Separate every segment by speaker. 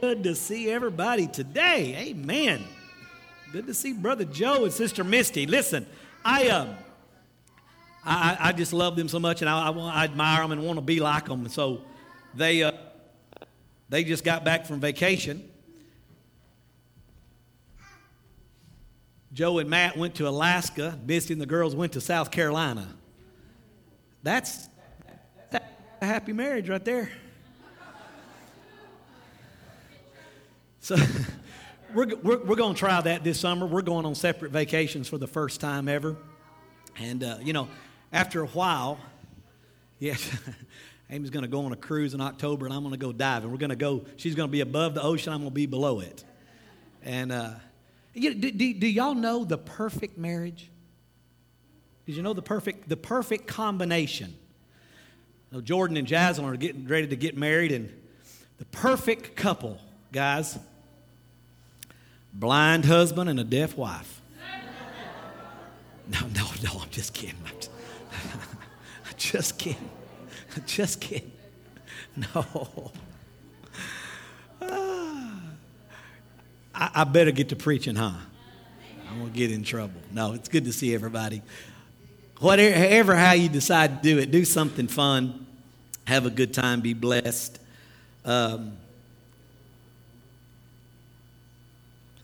Speaker 1: Good to see everybody today. Amen. Good to see Brother Joe and Sister Misty. Listen, I um, I, I just love them so much, and I, I, I admire them and want to be like them. So they uh, they just got back from vacation. Joe and Matt went to Alaska. Misty and the girls went to South Carolina. That's, that's a happy marriage right there. So we're, we're, we're going to try that this summer. We're going on separate vacations for the first time ever. And, uh, you know, after a while, yes, Amy's going to go on a cruise in October and I'm going to go diving. We're going to go, she's going to be above the ocean, I'm going to be below it. And uh, you, do, do, do y'all know the perfect marriage? Did you know the perfect, the perfect combination? You know, Jordan and Jaslyn are getting ready to get married, and the perfect couple, guys, blind husband and a deaf wife. No, no, no, I'm just kidding. I'm just kidding. Just kidding. No. Ah. I, I better get to preaching, huh? I'm going to get in trouble. No, it's good to see everybody. Whatever, how you decide to do it, do something fun. Have a good time. Be blessed. Um,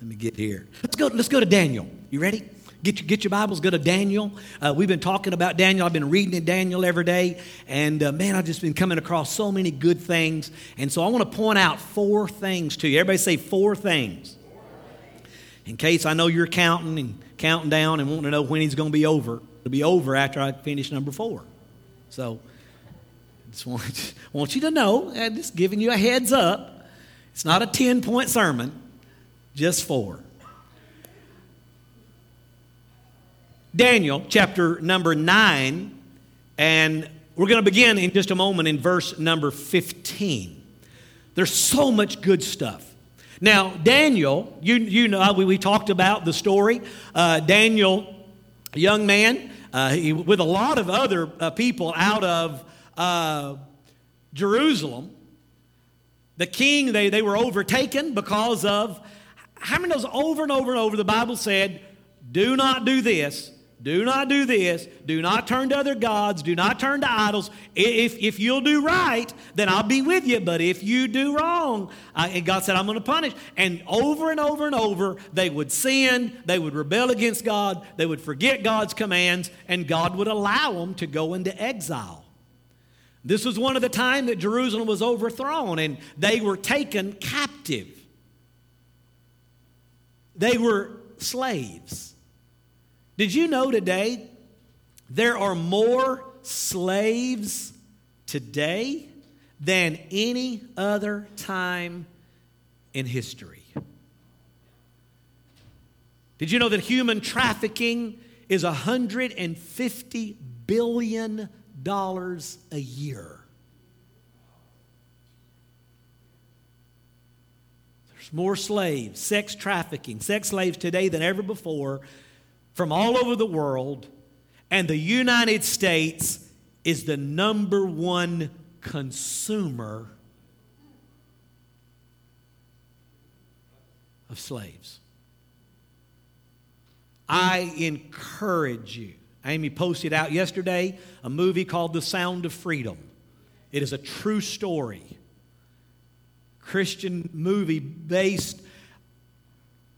Speaker 1: Let me get here. Let's go, let's go to Daniel. You ready? Get your, get your Bibles, go to Daniel. Uh, we've been talking about Daniel. I've been reading in Daniel every day. And uh, man, I've just been coming across so many good things. And so I want to point out four things to you. Everybody say four things. In case I know you're counting and counting down and wanting to know when he's going to be over. It'll be over after I finish number four. So I just want, want you to know, I'm just giving you a heads up. It's not a 10 point sermon. Just four. Daniel chapter number 9, and we're going to begin in just a moment in verse number 15. There's so much good stuff. Now, Daniel, you, you know, we, we talked about the story. Uh, Daniel, a young man, uh, he, with a lot of other uh, people out of uh, Jerusalem, the king, they, they were overtaken because of how many knows over and over and over the Bible said, do not do this, do not do this, do not turn to other gods, do not turn to idols. If, if you'll do right, then I'll be with you. But if you do wrong, uh, and God said, I'm going to punish. And over and over and over, they would sin, they would rebel against God, they would forget God's commands, and God would allow them to go into exile. This was one of the time that Jerusalem was overthrown and they were taken captive. They were slaves. Did you know today there are more slaves today than any other time in history? Did you know that human trafficking is $150 billion a year? More slaves, sex trafficking, sex slaves today than ever before from all over the world. And the United States is the number one consumer of slaves. I encourage you. Amy posted out yesterday a movie called The Sound of Freedom. It is a true story Christian movie based,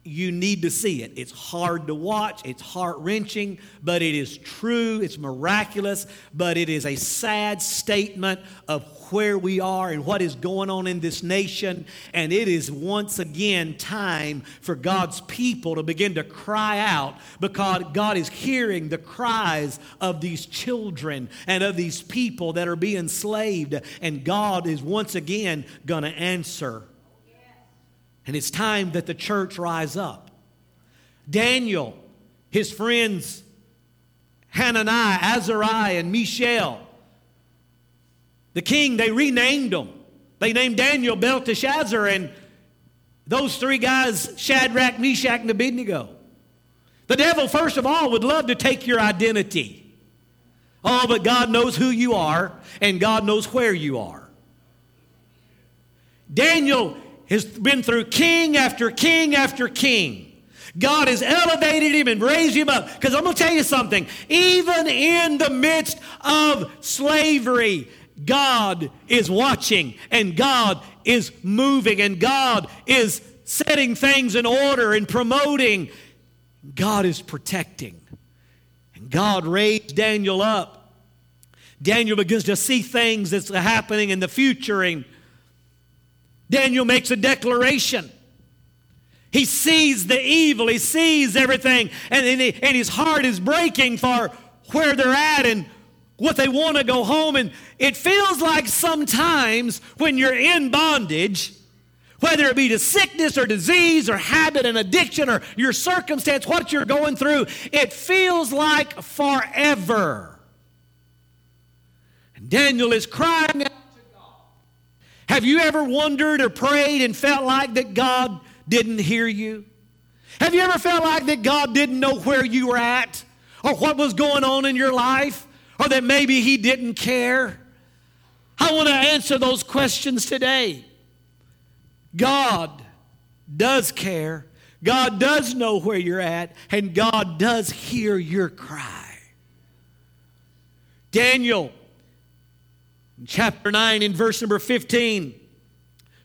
Speaker 1: you need to see it. It's hard to watch, it's heart wrenching, but it is true, it's miraculous, but it is a sad statement of where we are and what is going on in this nation. And it is once again time for God's people to begin to cry out because God is hearing the cries of these children and of these people that are being enslaved. And God is once again going to answer. And it's time that the church rise up. Daniel, his friends, Hananiah, Azariah, and Mishael, the king, they renamed them. They named Daniel Belteshazzar, and those three guys, Shadrach, Meshach, and Abednego. The devil, first of all, would love to take your identity. Oh, but God knows who you are, and God knows where you are. Daniel, has been through king after king after king. God has elevated him and raised him up. Because I'm going to tell you something. Even in the midst of slavery, God is watching and God is moving and God is setting things in order and promoting. God is protecting. And God raised Daniel up. Daniel begins to see things that's happening in the future and Daniel makes a declaration. He sees the evil, he sees everything, and, and, he, and his heart is breaking for where they're at and what they want to go home. And it feels like sometimes when you're in bondage, whether it be to sickness or disease or habit and addiction or your circumstance, what you're going through, it feels like forever. And Daniel is crying out have you ever wondered or prayed and felt like that God didn't hear you? Have you ever felt like that God didn't know where you were at or what was going on in your life or that maybe He didn't care? I want to answer those questions today. God does care, God does know where you're at, and God does hear your cry. Daniel chapter 9, in verse number 15,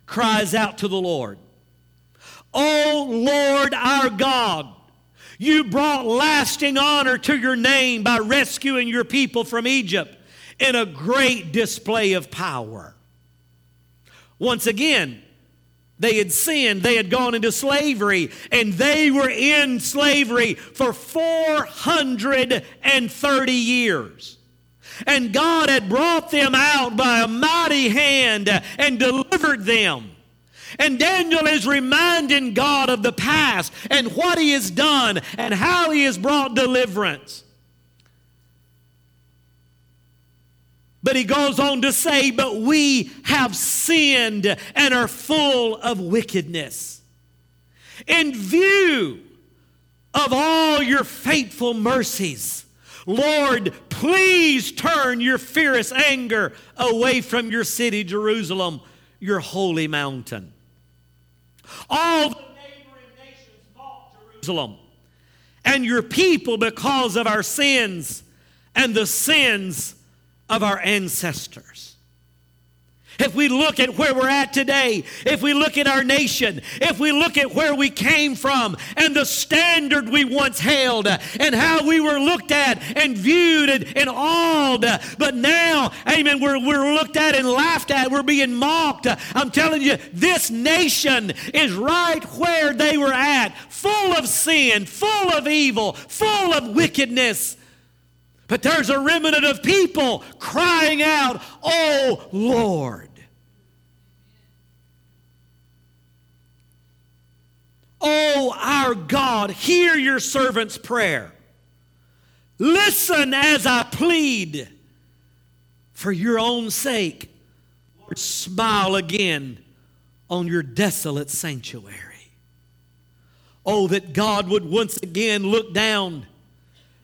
Speaker 1: cries out to the Lord, O Lord our God, you brought lasting honor to your name by rescuing your people from Egypt in a great display of power. Once again, they had sinned, they had gone into slavery, and they were in slavery for 430 years. And God had brought them out by a mighty hand and delivered them. And Daniel is reminding God of the past and what he has done and how he has brought deliverance. But he goes on to say, But we have sinned and are full of wickedness. In view of all your faithful mercies, Lord, please turn your fierce anger away from your city, Jerusalem, your holy mountain. All the neighboring nations mock Jerusalem and your people because of our sins and the sins of our ancestors. If we look at where we're at today, if we look at our nation, if we look at where we came from and the standard we once held and how we were looked at and viewed and, and awed, but now, amen, we're, we're looked at and laughed at, we're being mocked. I'm telling you, this nation is right where they were at, full of sin, full of evil, full of wickedness. But there's a remnant of people crying out, Oh Lord. Oh, our God, hear your servant's prayer. Listen as I plead for your own sake. Lord, smile again on your desolate sanctuary. Oh, that God would once again look down,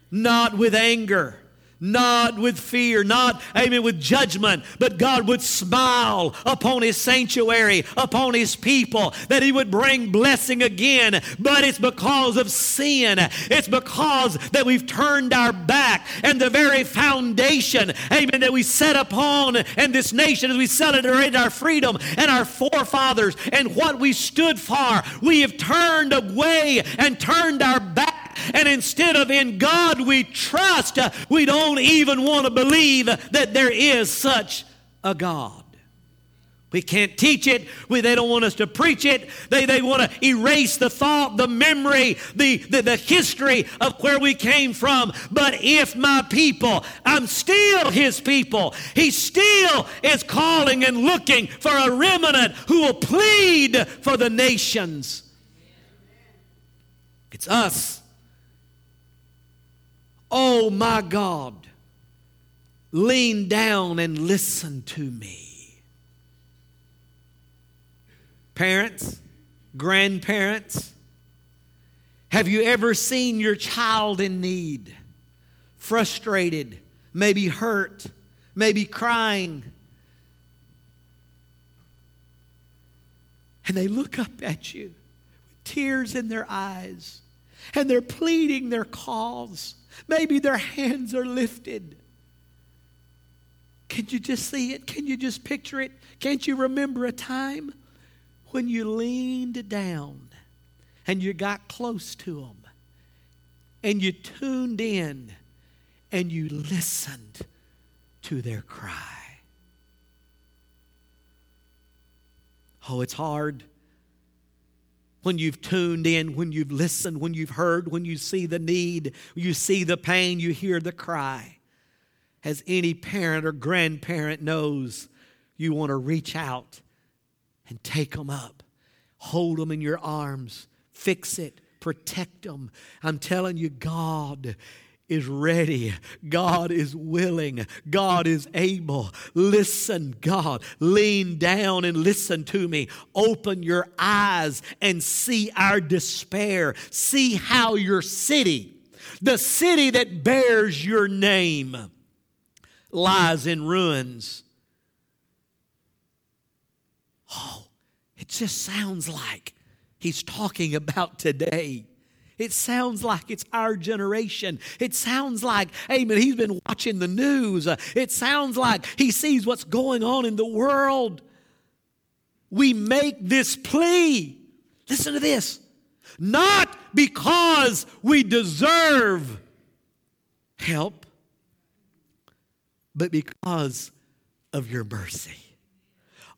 Speaker 1: not with anger not with fear, not, amen, with judgment, but God would smile upon His sanctuary, upon His people, that He would bring blessing again. But it's because of sin. It's because that we've turned our back and the very foundation, amen, that we set upon and this nation as we celebrate our freedom and our forefathers and what we stood for, we have turned away and turned our back and instead of in God we trust, uh, we don't even want to believe that there is such a God. We can't teach it. We, they don't want us to preach it. They, they want to erase the thought, the memory, the, the, the history of where we came from. But if my people, I'm still his people, he still is calling and looking for a remnant who will plead for the nations. It's us. Oh my God, lean down and listen to me. Parents, grandparents, have you ever seen your child in need, frustrated, maybe hurt, maybe crying? And they look up at you with tears in their eyes and they're pleading their cause. Maybe their hands are lifted. Can you just see it? Can you just picture it? Can't you remember a time when you leaned down and you got close to them and you tuned in and you listened to their cry? Oh, it's hard when you've tuned in, when you've listened, when you've heard, when you see the need, you see the pain, you hear the cry. As any parent or grandparent knows, you want to reach out and take them up, hold them in your arms, fix it, protect them. I'm telling you, God is ready. God is willing. God is able. Listen, God. Lean down and listen to me. Open your eyes and see our despair. See how your city, the city that bears your name, lies in ruins. Oh, it just sounds like he's talking about today. It sounds like it's our generation. It sounds like, amen, he's been watching the news. It sounds like he sees what's going on in the world. We make this plea. Listen to this. Not because we deserve help, but because of your mercy.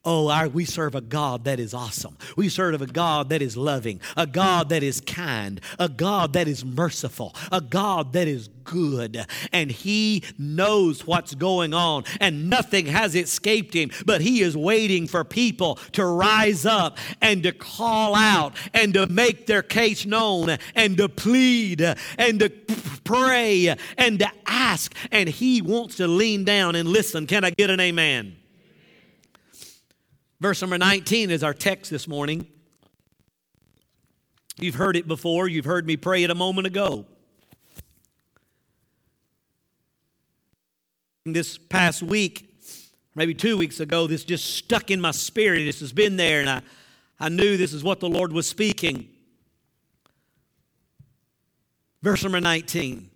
Speaker 1: Oh, our, we serve a God that is awesome. We serve a God that is loving, a God that is kind, a God that is merciful, a God that is good. And He knows what's going on, and nothing has escaped Him. But He is waiting for people to rise up and to call out and to make their case known and to plead and to pray and to ask. And He wants to lean down and listen. Can I get an amen? Verse number 19 is our text this morning. You've heard it before, you've heard me pray it a moment ago. This past week, maybe two weeks ago, this just stuck in my spirit. This has been there, and I, I knew this is what the Lord was speaking. Verse number 19.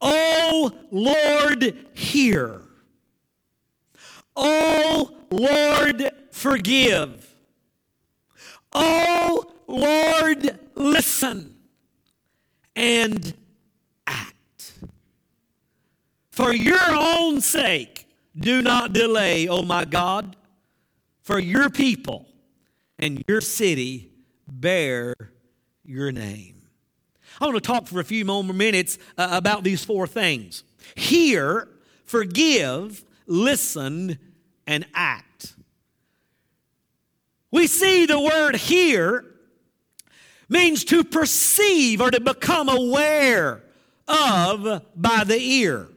Speaker 1: Oh Lord, hear. Oh Lord, forgive. Oh, Lord, listen and act. For your own sake, do not delay, oh my God, for your people and your city bear your name. I want to talk for a few more minutes uh, about these four things hear, forgive, listen, and act. We see the word hear means to perceive or to become aware of by the ear.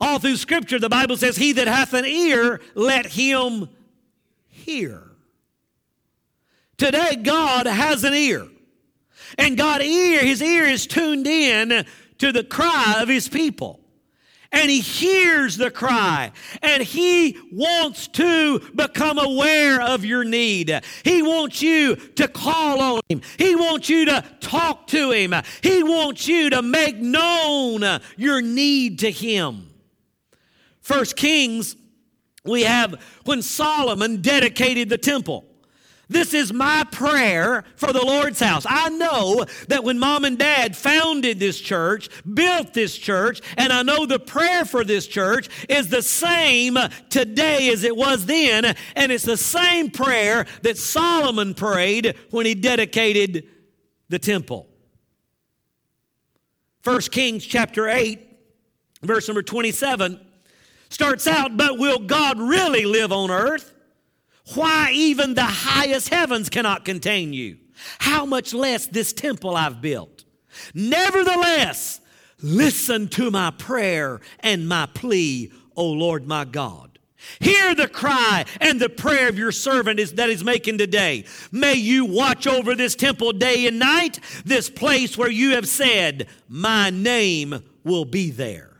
Speaker 1: All through Scripture, the Bible says, He that hath an ear, let him hear. Today, God has an ear. And God ear, his ear is tuned in to the cry of his people and he hears the cry and he wants to become aware of your need. He wants you to call on him. He wants you to talk to him. He wants you to make known your need to him. First Kings, we have when Solomon dedicated the temple. This is my prayer for the Lord's house. I know that when mom and dad founded this church, built this church, and I know the prayer for this church is the same today as it was then, and it's the same prayer that Solomon prayed when he dedicated the temple. 1 Kings chapter 8, verse number 27 starts out, But will God really live on earth? Why even the highest heavens cannot contain you? How much less this temple I've built? Nevertheless, listen to my prayer and my plea, O Lord my God. Hear the cry and the prayer of your servant is, that is making today. May you watch over this temple day and night, this place where you have said, My name will be there.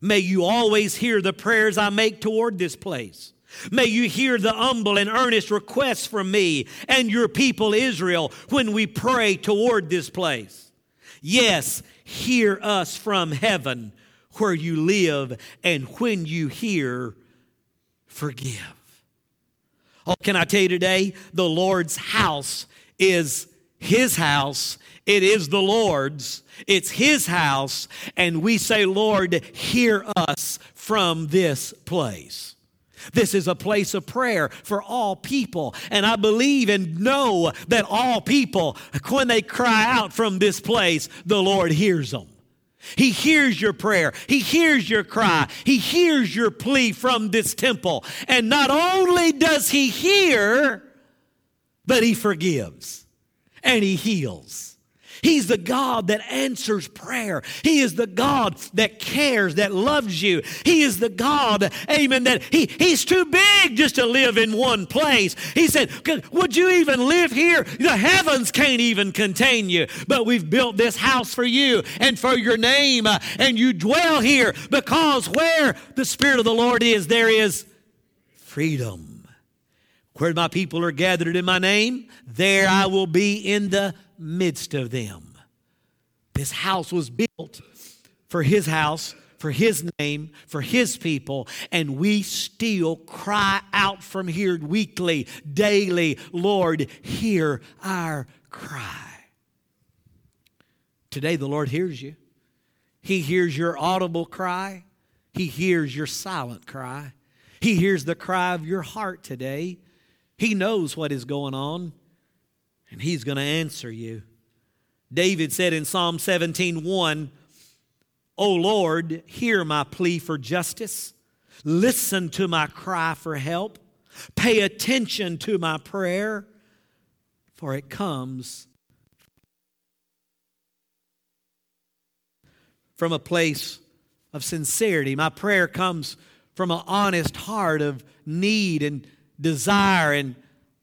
Speaker 1: May you always hear the prayers I make toward this place. May you hear the humble and earnest requests from me and your people Israel when we pray toward this place. Yes, hear us from heaven where you live, and when you hear, forgive. Oh, can I tell you today? The Lord's house is His house, it is the Lord's. It's His house, and we say, Lord, hear us from this place. This is a place of prayer for all people. And I believe and know that all people, when they cry out from this place, the Lord hears them. He hears your prayer. He hears your cry. He hears your plea from this temple. And not only does He hear, but He forgives and He heals. He's the God that answers prayer. He is the God that cares, that loves you. He is the God, amen, that he, He's too big just to live in one place. He said, Would you even live here? The heavens can't even contain you. But we've built this house for you and for your name, uh, and you dwell here because where the Spirit of the Lord is, there is freedom. Where my people are gathered in my name, there I will be in the midst of them. This house was built for his house, for his name, for his people, and we still cry out from here weekly, daily, Lord, hear our cry. Today, the Lord hears you. He hears your audible cry, He hears your silent cry, He hears the cry of your heart today. He knows what is going on and he's going to answer you. David said in Psalm 17 1, O Lord, hear my plea for justice. Listen to my cry for help. Pay attention to my prayer, for it comes from a place of sincerity. My prayer comes from an honest heart of need and desire and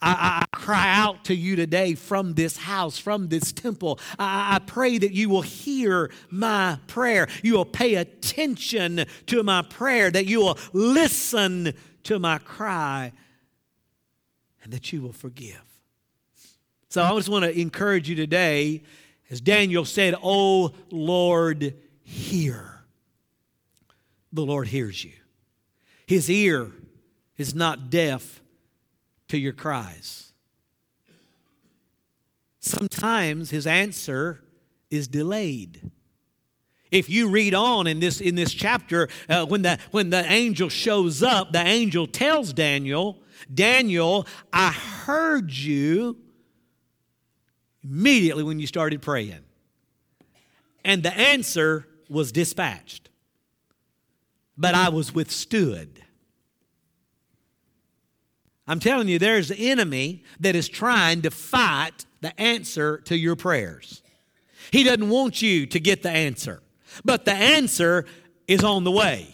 Speaker 1: I, I, cry out to you today from this house, from this temple. I, I pray that you will hear my prayer. You will pay attention to my prayer, that you will listen to my cry, and that you will forgive. So I just want to encourage you today, as Daniel said, Oh Lord, hear. The Lord hears you. His ear is not deaf to your cries. Sometimes his answer is delayed. If you read on in this, in this chapter, uh, when, the, when the angel shows up, the angel tells Daniel, Daniel, I heard you immediately when you started praying. And the answer was dispatched. But I was withstood. I'm telling you, there's an enemy that is trying to fight the answer to your prayers. He doesn't want you to get the answer, but the answer is on the way.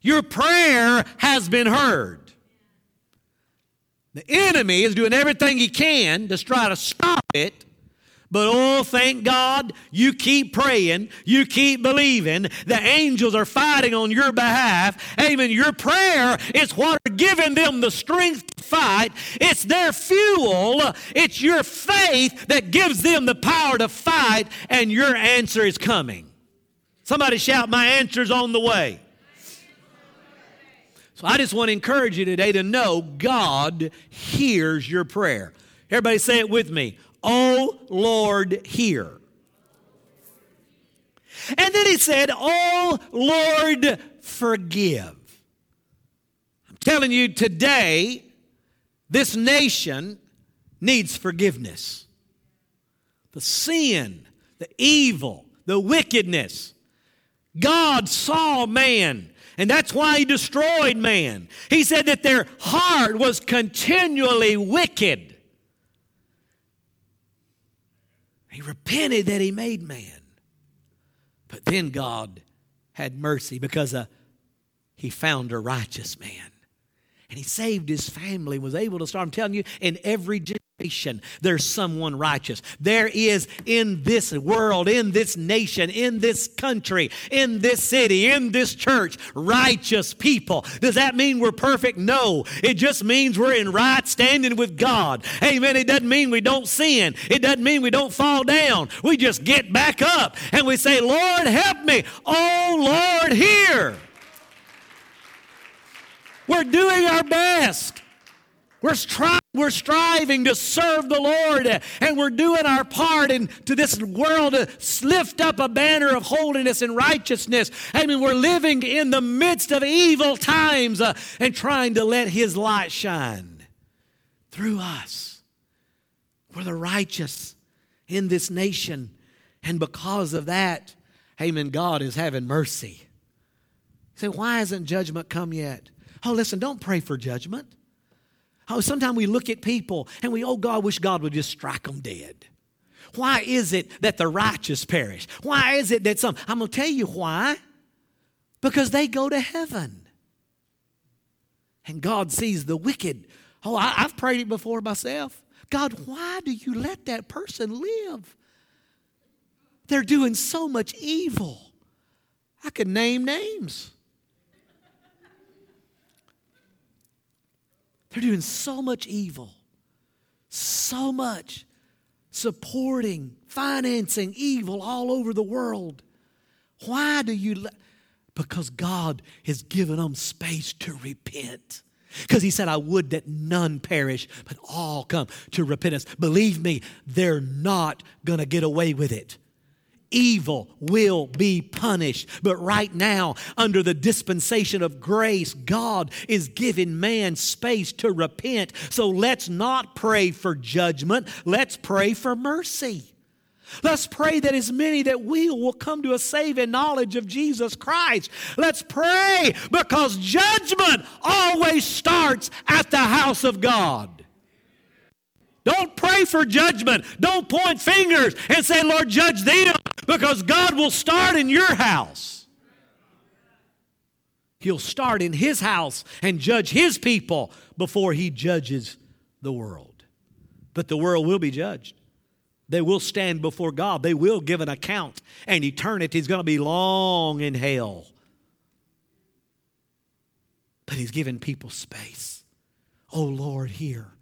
Speaker 1: Your prayer has been heard. The enemy is doing everything he can to try to stop it but oh, thank God, you keep praying, you keep believing. The angels are fighting on your behalf. Amen. Your prayer is what are giving them the strength to fight. It's their fuel, it's your faith that gives them the power to fight, and your answer is coming. Somebody shout, My answer's on the way. So I just want to encourage you today to know God hears your prayer. Everybody say it with me. O Lord, hear. And then he said, Oh Lord, forgive. I'm telling you today, this nation needs forgiveness. The sin, the evil, the wickedness. God saw man, and that's why he destroyed man. He said that their heart was continually wicked. He repented that he made man. But then God had mercy because uh, he found a righteous man. And he saved his family, was able to start. I'm telling you, in every generation, there's someone righteous. There is in this world, in this nation, in this country, in this city, in this church, righteous people. Does that mean we're perfect? No. It just means we're in right standing with God. Amen. It doesn't mean we don't sin. It doesn't mean we don't fall down. We just get back up and we say, Lord, help me. Oh, Lord, hear. We're doing our best. We're, stri- we're striving to serve the Lord and we're doing our part into this world to lift up a banner of holiness and righteousness. I mean, we're living in the midst of evil times uh, and trying to let His light shine through us. We're the righteous in this nation. And because of that, amen, God is having mercy. Say, why hasn't judgment come yet? Oh, listen, don't pray for judgment. Oh, sometimes we look at people and we, oh, God, wish God would just strike them dead. Why is it that the righteous perish? Why is it that some, I'm going to tell you why. Because they go to heaven. And God sees the wicked. Oh, I, have prayed it before myself. God, why do you let that person live? They're doing so much evil. I could name names. They're doing so much evil, so much supporting, financing evil all over the world. Why do you let? Because God has given them space to repent. Because he said, I would that none perish, but all come to repentance. Believe me, they're not going to get away with it evil will be punished. But right now, under the dispensation of grace, God is giving man space to repent. So let's not pray for judgment, let's pray for mercy. Let's pray that as many that will will come to a saving knowledge of Jesus Christ. Let's pray because judgment always starts at the house of God. Don't pray for judgment. Don't point fingers and say, Lord, judge them, because God will start in your house. He'll start in His house and judge His people before He judges the world. But the world will be judged. They will stand before God. They will give an account, and eternity is going to be long in hell. But He's given people space. Oh, Lord, hear.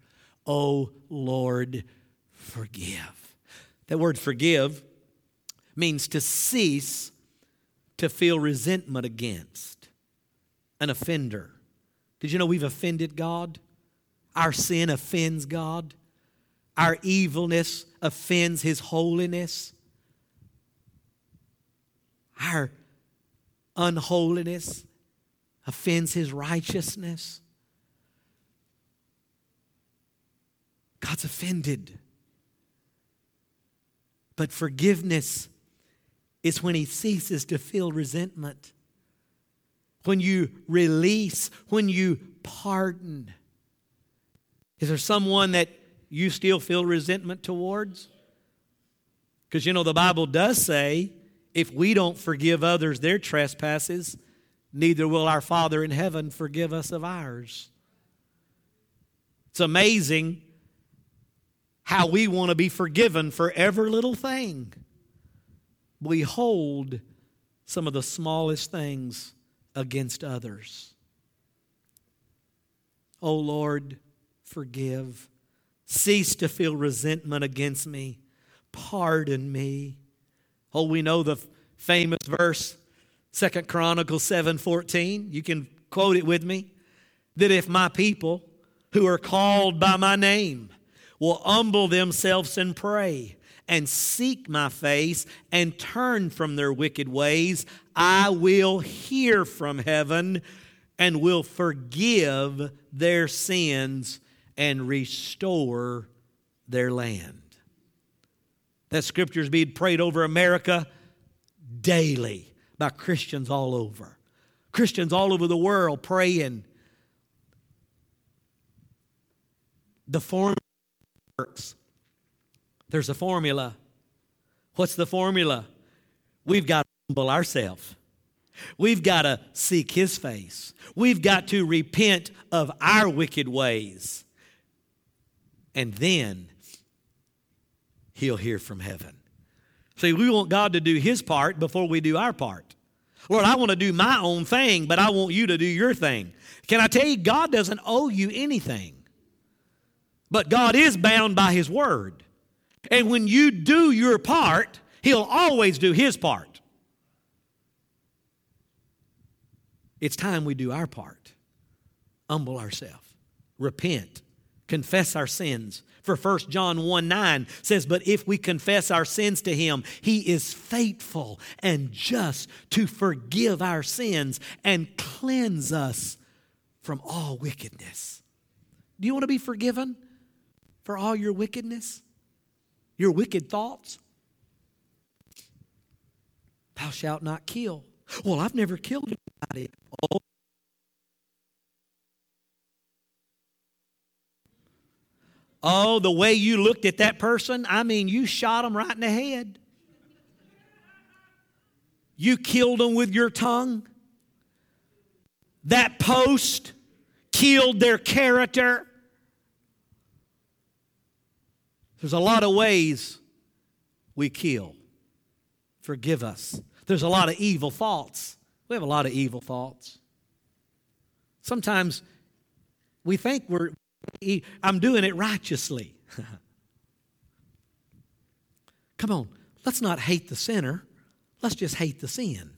Speaker 1: Oh Lord, forgive. That word forgive means to cease to feel resentment against an offender. Did you know we've offended God? Our sin offends God. Our evilness offends His holiness. Our unholiness offends His righteousness. God's offended. But forgiveness is when he ceases to feel resentment, when you release, when you pardon. Is there someone that you still feel resentment towards? Because you know, the Bible does say if we don't forgive others their trespasses, neither will our Father in heaven forgive us of ours. It's amazing how we want to be forgiven for every little thing. We hold some of the smallest things against others. Oh Lord, forgive. Cease to feel resentment against me. Pardon me. Oh, we know the famous verse, Second Chronicles 7:14. You can quote it with me. That if my people who are called by my name will humble themselves and pray and seek my face and turn from their wicked ways, I will hear from heaven and will forgive their sins and restore their land. That scripture is being prayed over America daily by Christians all over. Christians all over the world praying. The form works. There's a formula. What's the formula? We've got to humble ourselves. We've got to seek His face. We've got to repent of our wicked ways. and then he'll hear from heaven. See, we want God to do his part before we do our part. Lord, I want to do my own thing, but I want you to do your thing. Can I tell you, God doesn't owe you anything. But God is bound by his word. And when you do your part, he'll always do his part. It's time we do our part. Humble ourselves, repent, confess our sins. For 1 John 1 9 says, But if we confess our sins to him, he is faithful and just to forgive our sins and cleanse us from all wickedness. Do you want to be forgiven for all your wickedness? Your wicked thoughts? Thou shalt not kill. Well, I've never killed anybody. Oh, Oh, the way you looked at that person, I mean, you shot them right in the head. You killed them with your tongue. That post killed their character. There's a lot of ways we kill. Forgive us. There's a lot of evil thoughts. We have a lot of evil thoughts. Sometimes we think we're I'm doing it righteously. Come on, let's not hate the sinner. Let's just hate the sin.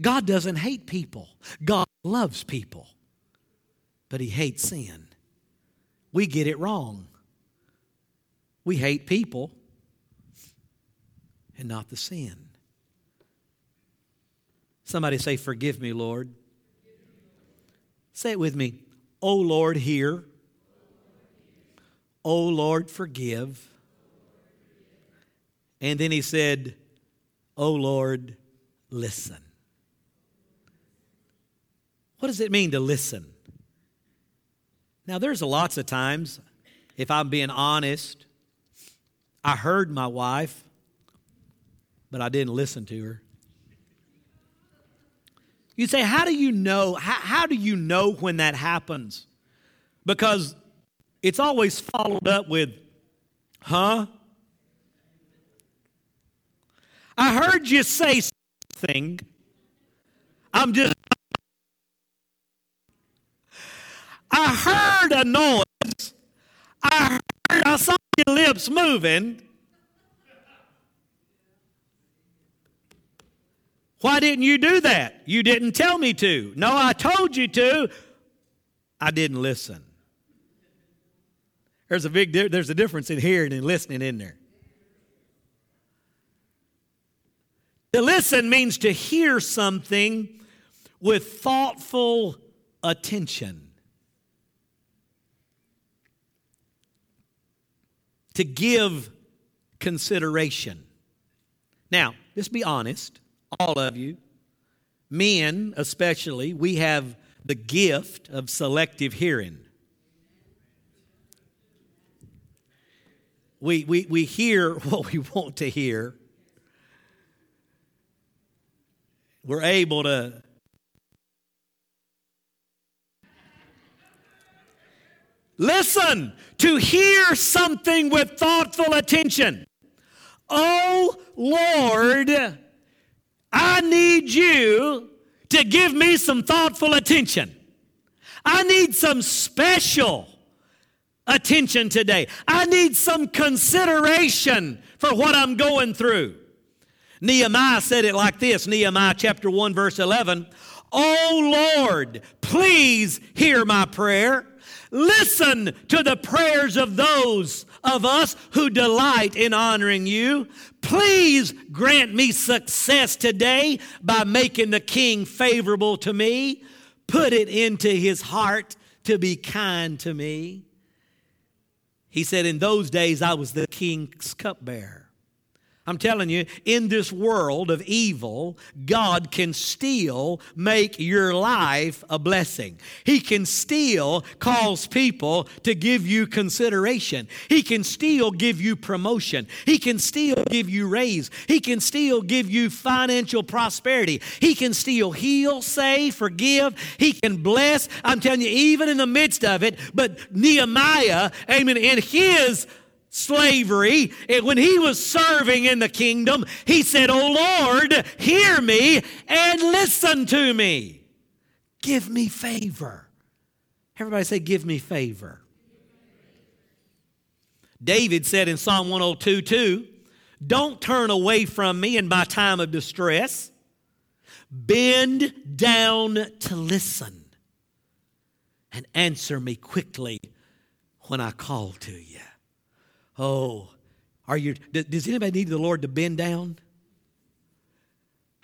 Speaker 1: God doesn't hate people, God loves people, but He hates sin. We get it wrong. We hate people and not the sin. Somebody say, Forgive me, Lord. Say it with me. Oh Lord, hear. Oh Lord, forgive. And then he said, Oh Lord, listen. What does it mean to listen? Now, there's lots of times, if I'm being honest, I heard my wife, but I didn't listen to her. You say, how do you know? How, how do you know when that happens? Because it's always followed up with, huh? I heard you say something. I'm just. I heard a noise. I heard, I saw your lips moving. Why didn't you do that? You didn't tell me to. No, I told you to. I didn't listen. There's a big there's a difference in hearing and listening in there. To listen means to hear something with thoughtful attention. To give consideration. Now, just be honest, all of you, men especially, we have the gift of selective hearing. We, we, we hear what we want to hear. We're able to listen, to hear something with thoughtful attention. Oh Lord, I need you to give me some thoughtful attention. I need some special attention today. I need some consideration for what I'm going through. Nehemiah said it like this Nehemiah chapter 1, verse 11. Oh Lord, please hear my prayer. Listen to the prayers of those of us who delight in honoring you. Please grant me success today by making the king favorable to me. Put it into his heart to be kind to me. He said, In those days, I was the king's cupbearer. I'm telling you, in this world of evil, God can still make your life a blessing. He can still cause people to give you consideration. He can still give you promotion. He can still give you raise. He can still give you financial prosperity. He can still heal, save, forgive. He can bless. I'm telling you, even in the midst of it. But Nehemiah, amen, in his slavery, when he was serving in the kingdom, he said, Oh Lord, hear me and listen to me. Give me favor. Everybody say, Give me favor. David said in Psalm 102 2, Don't turn away from me in my time of distress. Bend down to listen and answer me quickly when I call to you. Oh, are you, does anybody need the Lord to bend down?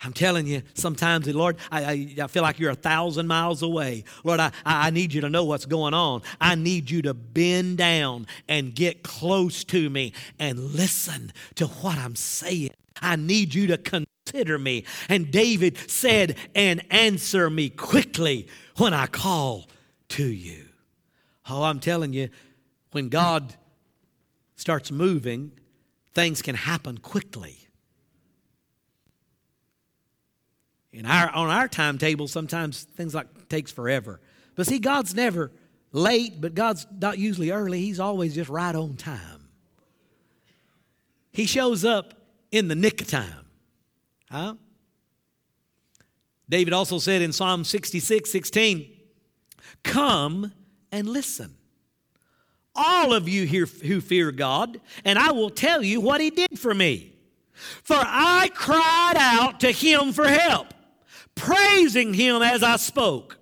Speaker 1: I'm telling you, sometimes, the Lord, I, I, I, feel like you're a thousand miles away. Lord, I, I need you to know what's going on. I need you to bend down and get close to me and listen to what I'm saying. I need you to consider me. And David said, and answer me quickly when I call to you. Oh, I'm telling you, when God starts moving, things can happen quickly. In our, on our timetable, sometimes things like takes forever. But see, God's never late, but God's not usually early. He's always just right on time. He shows up in the nick of time. Huh? David also said in Psalm 66 16, Come and listen all of you here who fear God, and I will tell you what He did for me. For I cried out to Him for help, praising Him as I spoke.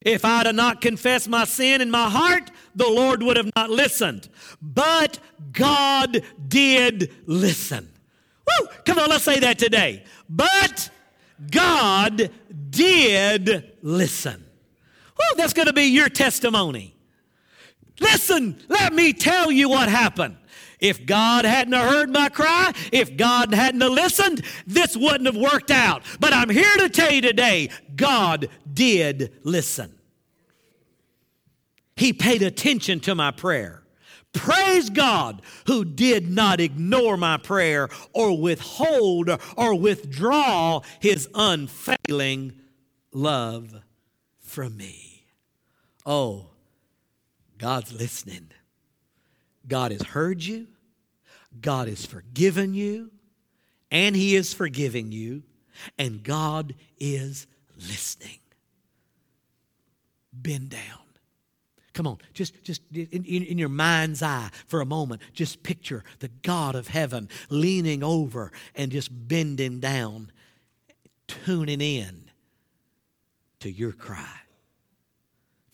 Speaker 1: If I had not confessed my sin in my heart, the Lord would have not listened. But God did listen. Woo! Come on, let's say that today. But God did listen. Woo, that's going to be your testimony. Listen, let me tell you what happened. If God hadn't heard my cry, if God hadn't listened, this wouldn't have worked out. But I'm here to tell you today, God did listen. He paid attention to my prayer. Praise God who did not ignore my prayer or withhold or withdraw his unfailing love from me. Oh, God's listening. God has heard you, God has forgiven you, and He is forgiving you, and God is listening. Bend down. Come on, just, just in, in, in, your mind's eye for a moment, just picture the God of heaven leaning over and just bending down, tuning in to your cry.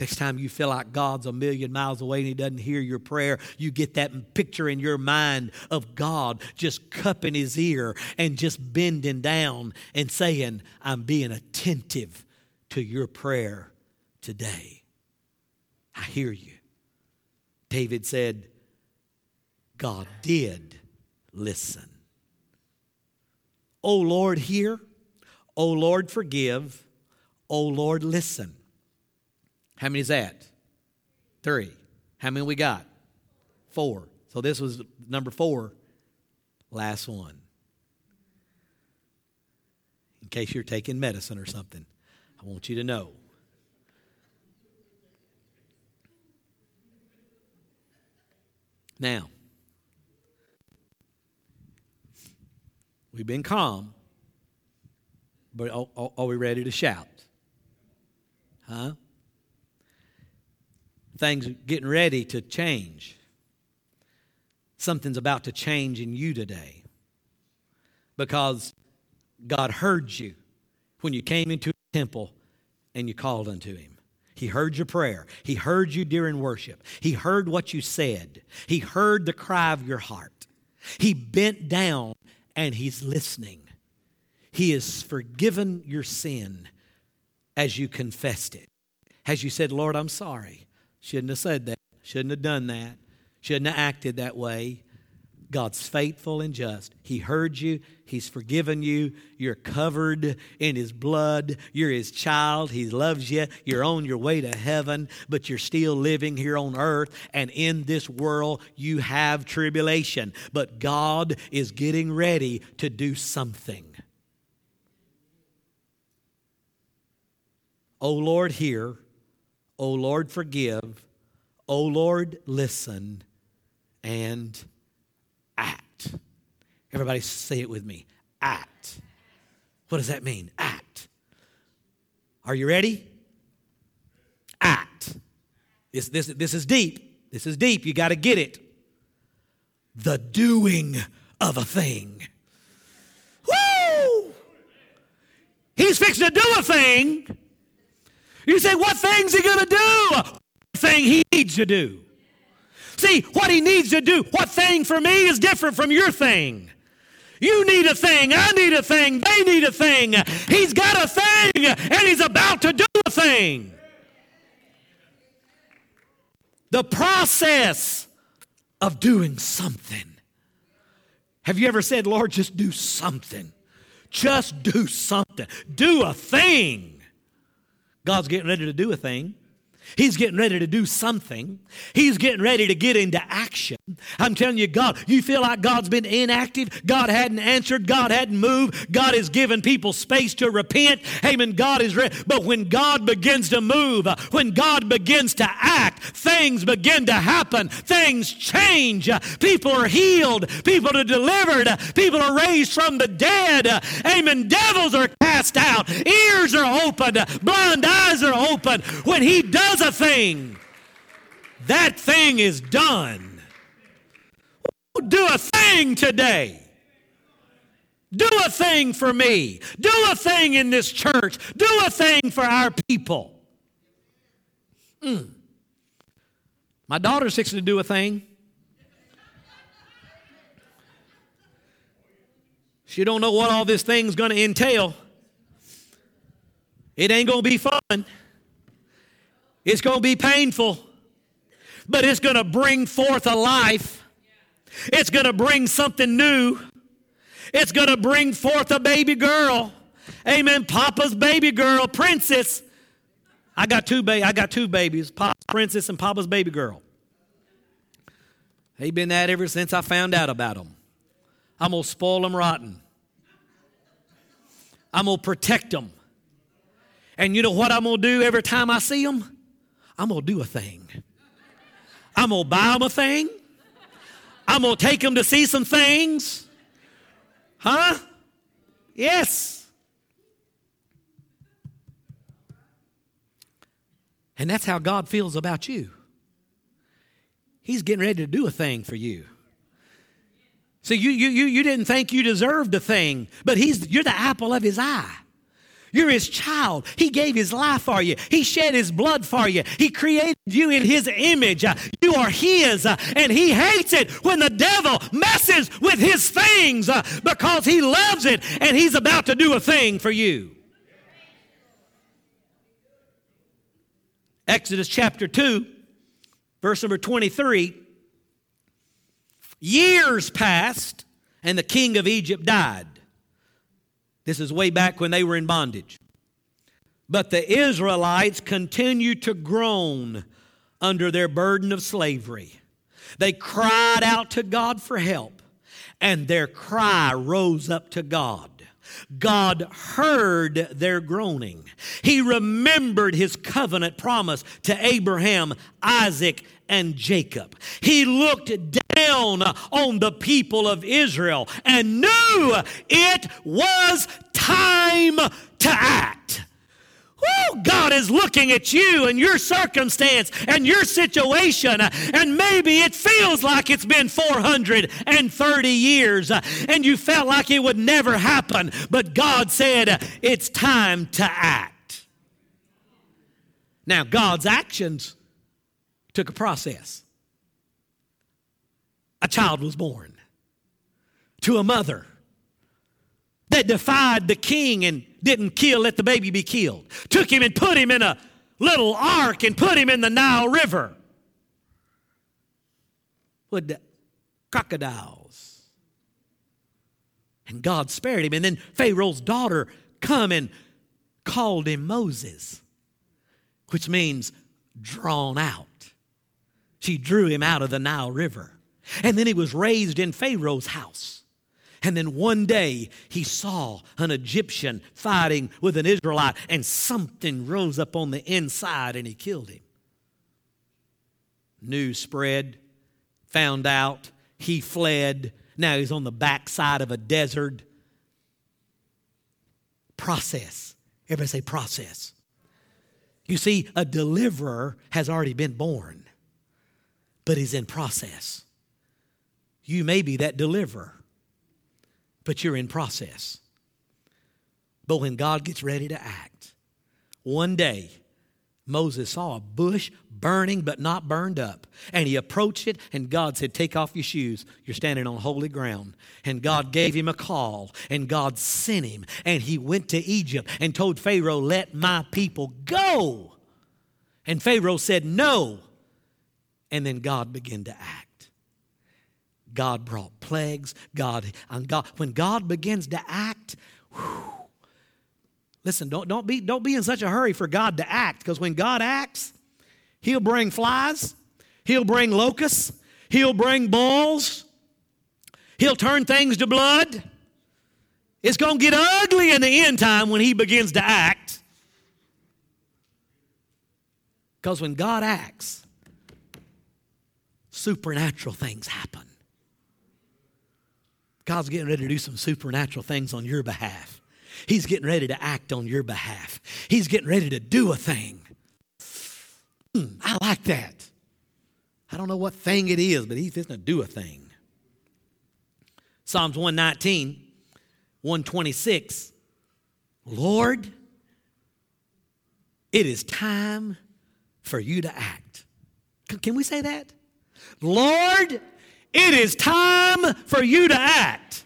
Speaker 1: Next time you feel like God's a million miles away and He doesn't hear your prayer, you get that picture in your mind of God just cupping His ear and just bending down and saying, I'm being attentive to your prayer today. I hear you. David said, God did listen. O Lord, hear. O Lord, forgive. O Lord, listen. How many is that? Three. How many we got? Four. So this was number four. Last one. In case you're taking medicine or something, I want you to know. Now, we've been calm, but are, are we ready to shout? Huh? Things getting ready to change. Something's about to change in you today because God heard you when you came into the temple and you called unto Him. He heard your prayer. He heard you during worship. He heard what you said. He heard the cry of your heart. He bent down and He's listening. He has forgiven your sin as you confessed it. As you said, Lord, I'm sorry. Shouldn't have said that. Shouldn't have done that. Shouldn't have acted that way. God's faithful and just. He heard you, He's forgiven you, you're covered in His blood, you're His child, He loves you, you're on your way to heaven, but you're still living here on earth, and in this world you have tribulation. But God is getting ready to do something. O Lord, hear. O Lord, forgive. O Lord, listen and act. Everybody say it with me act. What does that mean? Act. Are you ready? Act. This, this, this is deep. This is deep. You got to get it. The doing of a thing. Woo! He's fixing to do a thing. You say, what thing's he to do? What Thing he needs to do. See, what he needs to do, what thing for me is different from your thing. You need a thing, I need a thing, they need a thing. He's got a thing, and he's about to do a thing. The process of doing something. Have you ever said, Lord, just do something? Just do something. Do a thing. God's getting ready to do a thing. He's getting ready to do something. He's getting ready to get into action. I'm telling you, God, you feel like God's been inactive, God hadn't answered, God hadn't moved, God has given people space to repent. Amen. God is ready. But when God begins to move, uh, when God begins to act, things begin to happen, things change. People are healed, people are delivered, people are raised from the dead. Amen. Devils are cast out, ears are opened, blind eyes are opened. When He does a thing, that thing is done. Do a thing today. Do a thing for me. Do a thing in this church. Do a thing for our people. Mm. My daughter's fixing to do a thing. She don't know what all this thing's going to entail. It ain't going to be fun. It's going to be painful, but it's going to bring forth a life it's going to bring something new. It's going to bring forth a baby girl. Amen. Papa's baby girl, princess. I got two ba- I got two babies, Papa's princess and Papa's baby girl. They've been that ever since I found out about them. I'm going to spoil them rotten. I'm going to protect them. And you know what I'm going to do every time I see them? I'm going to do a thing. I'm going to buy them a thing. I'm going to take them to see some things. Huh? Yes. And that's how God feels about you. He's getting ready to do a thing for you. See, you, you, you, you didn't think you deserved a thing, but he's, you're the apple of his eye. You're his child. He gave his life for you. He shed his blood for you. He created you in his image. Uh, you are his. Uh, and he hates it when the devil messes with his things uh, because he loves it and he's about to do a thing for you. Exodus chapter 2, verse number 23. Years passed and the king of Egypt died. This is way back when they were in bondage. But the Israelites continued to groan under their burden of slavery. They cried out to God for help, and their cry rose up to God. God heard their groaning. He remembered his covenant promise to Abraham, Isaac, and Jacob. He looked down on the people of Israel and knew it was time to act. God is looking at you and your circumstance and your situation, and maybe it feels like it's been 430 years and you felt like it would never happen, but God said it's time to act. Now, God's actions took a process. A child was born to a mother that defied the king and didn't kill, let the baby be killed. Took him and put him in a little ark and put him in the Nile River. With crocodiles. And God spared him. And then Pharaoh's daughter come and called him Moses, which means drawn out. She drew him out of the Nile River. And then he was raised in Pharaoh's house. And then one day he saw an Egyptian fighting with an Israelite, and something rose up on the inside and he killed him. News spread, found out, he fled. Now he's on the backside of a desert. Process. Everybody say process. You see, a deliverer has already been born, but he's in process. You may be that deliverer, but you're in process. But when God gets ready to act, one day Moses saw a bush burning but not burned up. And he approached it, and God said, Take off your shoes. You're standing on holy ground. And God gave him a call, and God sent him. And he went to Egypt and told Pharaoh, Let my people go. And Pharaoh said, No. And then God began to act. God brought plagues. God, God when God begins to act, whew, Listen, don't, don't, be, don't be in such a hurry for God to act, because when God acts, He'll bring flies, He'll bring locusts, He'll bring bulls, He'll turn things to blood. It's going to get ugly in the end time when He begins to act. Because when God acts, supernatural things happen. God's getting ready to do some supernatural things on your behalf. He's getting ready to act on your behalf. He's getting ready to do a thing. Hmm, I like that. I don't know what thing it is, but he's going to do a thing. Psalms 119, 126. Lord, it is time for you to act. Can we say that? Lord, it is time for you to act.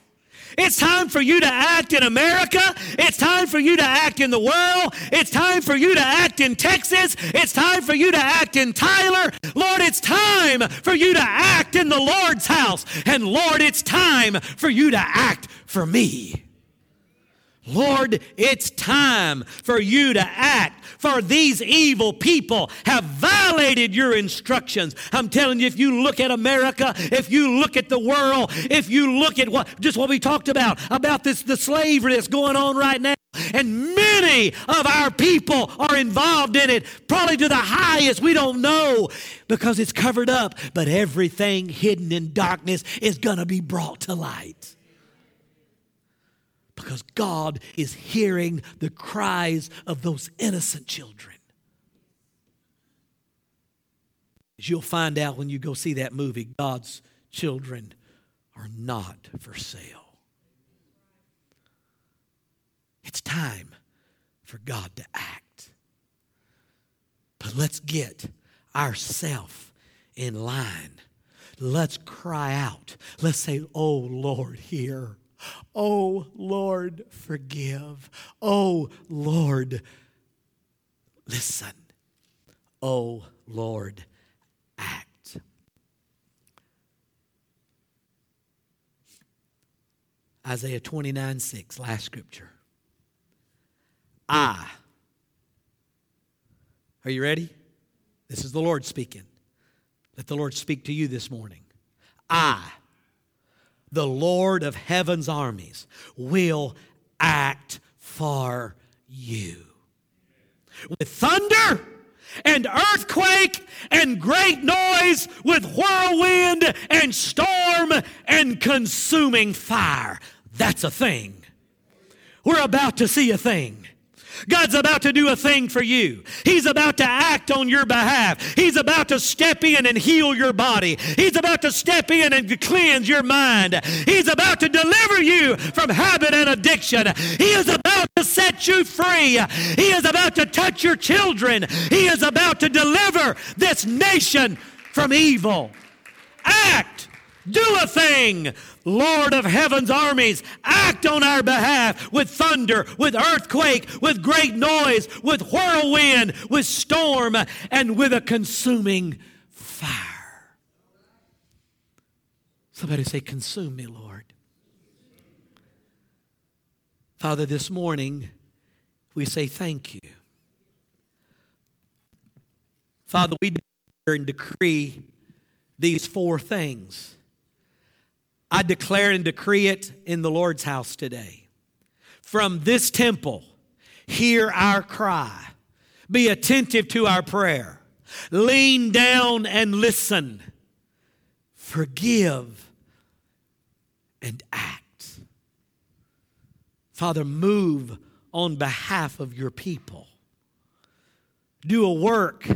Speaker 1: It's time for you to act in America. It's time for you to act in the world. It's time for you to act in Texas. It's time for you to act in Tyler. Lord, it's time for you to act in the Lord's house. And Lord, it's time for you to act for me. Lord, it's time for you to act, for these evil people have violated your instructions. I'm telling you, if you look at America, if you look at the world, if you look at what just what we talked about, about this the slavery that's going on right now, and many of our people are involved in it, probably to the highest, we don't know because it's covered up, but everything hidden in darkness is going to be brought to light because God is hearing the cries of those innocent children. As you'll find out when you go see that movie, God's children are not for sale. It's time for God to act. But let's get ourself in line. Let's cry out. Let's say, Oh Lord, hear Oh Lord, forgive. Oh Lord, listen. Oh Lord, act. Isaiah 29 6, last scripture. I. Are you ready? This is the Lord speaking. Let the Lord speak to you this morning. I the Lord of heaven's armies will act for you. With thunder and earthquake and great noise, with whirlwind and storm and consuming fire. That's a thing. We're about to see a thing. God's about to do a thing for you. He's about to act on your behalf. He's about to step in and heal your body. He's about to step in and cleanse your mind. He's about to deliver you from habit and addiction. He is about to set you free. He is about to touch your children. He is about to deliver this nation from evil. Act. Do a thing. Lord of heaven's armies, act on our behalf with thunder, with earthquake, with great noise, with whirlwind, with storm, and with a consuming fire. Somebody say, Consume me, Lord. Father, this morning we say thank you. Father, we declare and decree these four things. I declare and decree it in the Lord's house today. From this temple, hear our cry. Be attentive to our prayer. Lean down and listen. Forgive and act. Father, move on behalf of your people. Do a work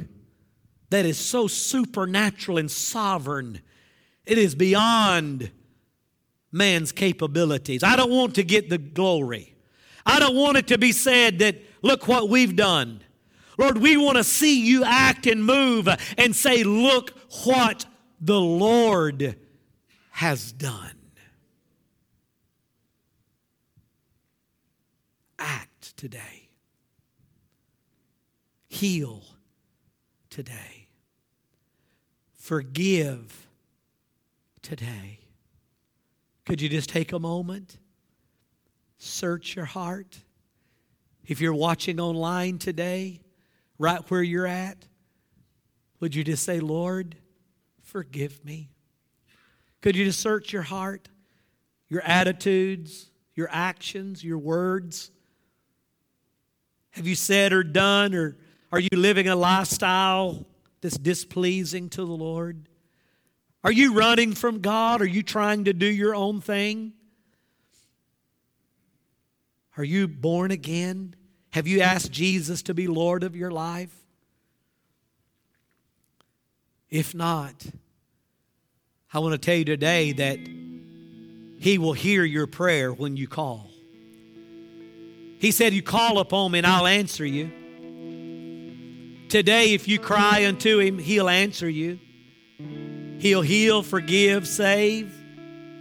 Speaker 1: that is so supernatural and sovereign, it is beyond man's capabilities. I don't want to get the glory. I don't want it to be said that, look what we've done. Lord, we want to see you act and move and say, look what the Lord has done. Act today. Heal today. Forgive today. Could you just take a moment? Search your heart. If you're watching online today, right where you're at, would you just say, Lord, forgive me? Could you just search your heart, your attitudes, your actions, your words? Have you said or done, or are you living a lifestyle that's displeasing to the Lord? Are you running from God? Are you trying to do your own thing? Are you born again? Have you asked Jesus to be Lord of your life? If not, I want to tell you today that He will hear your prayer when you call. He said, You call upon me and I'll answer you. Today, if you cry unto Him, He'll answer you. He'll heal, forgive, save,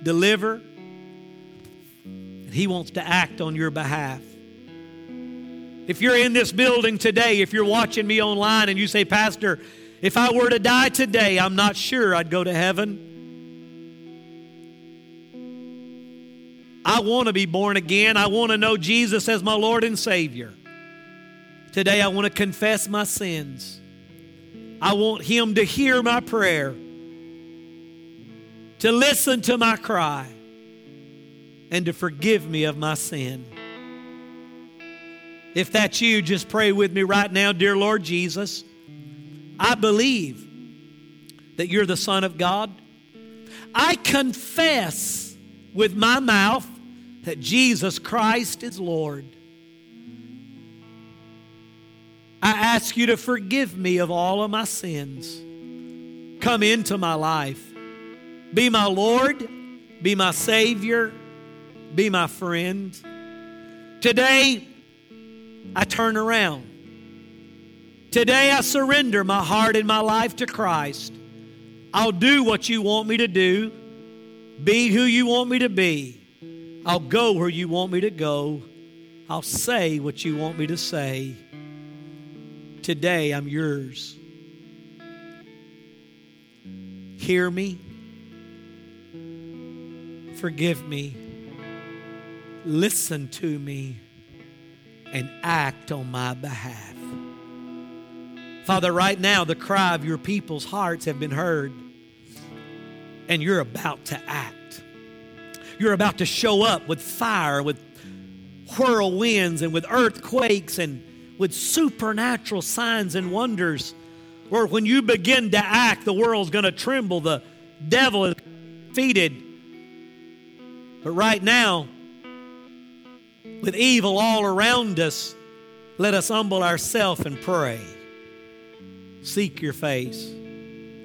Speaker 1: deliver. He wants to act on your behalf. If you're in this building today, if you're watching me online and you say, Pastor, if I were to die today, I'm not sure I'd go to heaven. I want to be born again. I want to know Jesus as my Lord and Savior. Today, I want to confess my sins. I want Him to hear my prayer, to listen to my cry, and to forgive me of my sin. If that's you, just pray with me right now, dear Lord Jesus. I believe that you're the Son of God. I confess with my mouth that Jesus Christ is Lord. I ask you to forgive me of all of my sins. Come into my life. Be my Lord, be my Savior, be my friend. Today, I turn around. Today I surrender my heart and my life to Christ. I'll do what you want me to do, be who you want me to be. I'll go where you want me to go. I'll say what you want me to say. Today I'm yours. Hear me. Forgive me. Listen to me and act on my behalf. Father, right now, the cry of your people's hearts have been heard, and you're about to act. You're about to show up with fire, with whirlwinds, and with earthquakes, and with supernatural signs and wonders. Lord, when you begin to act, the world's going to tremble. The devil is defeated. But right now, with evil all around us, let us humble ourselves and pray. Seek your face.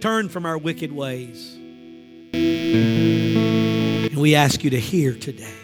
Speaker 1: Turn from our wicked ways. And we ask you to hear today.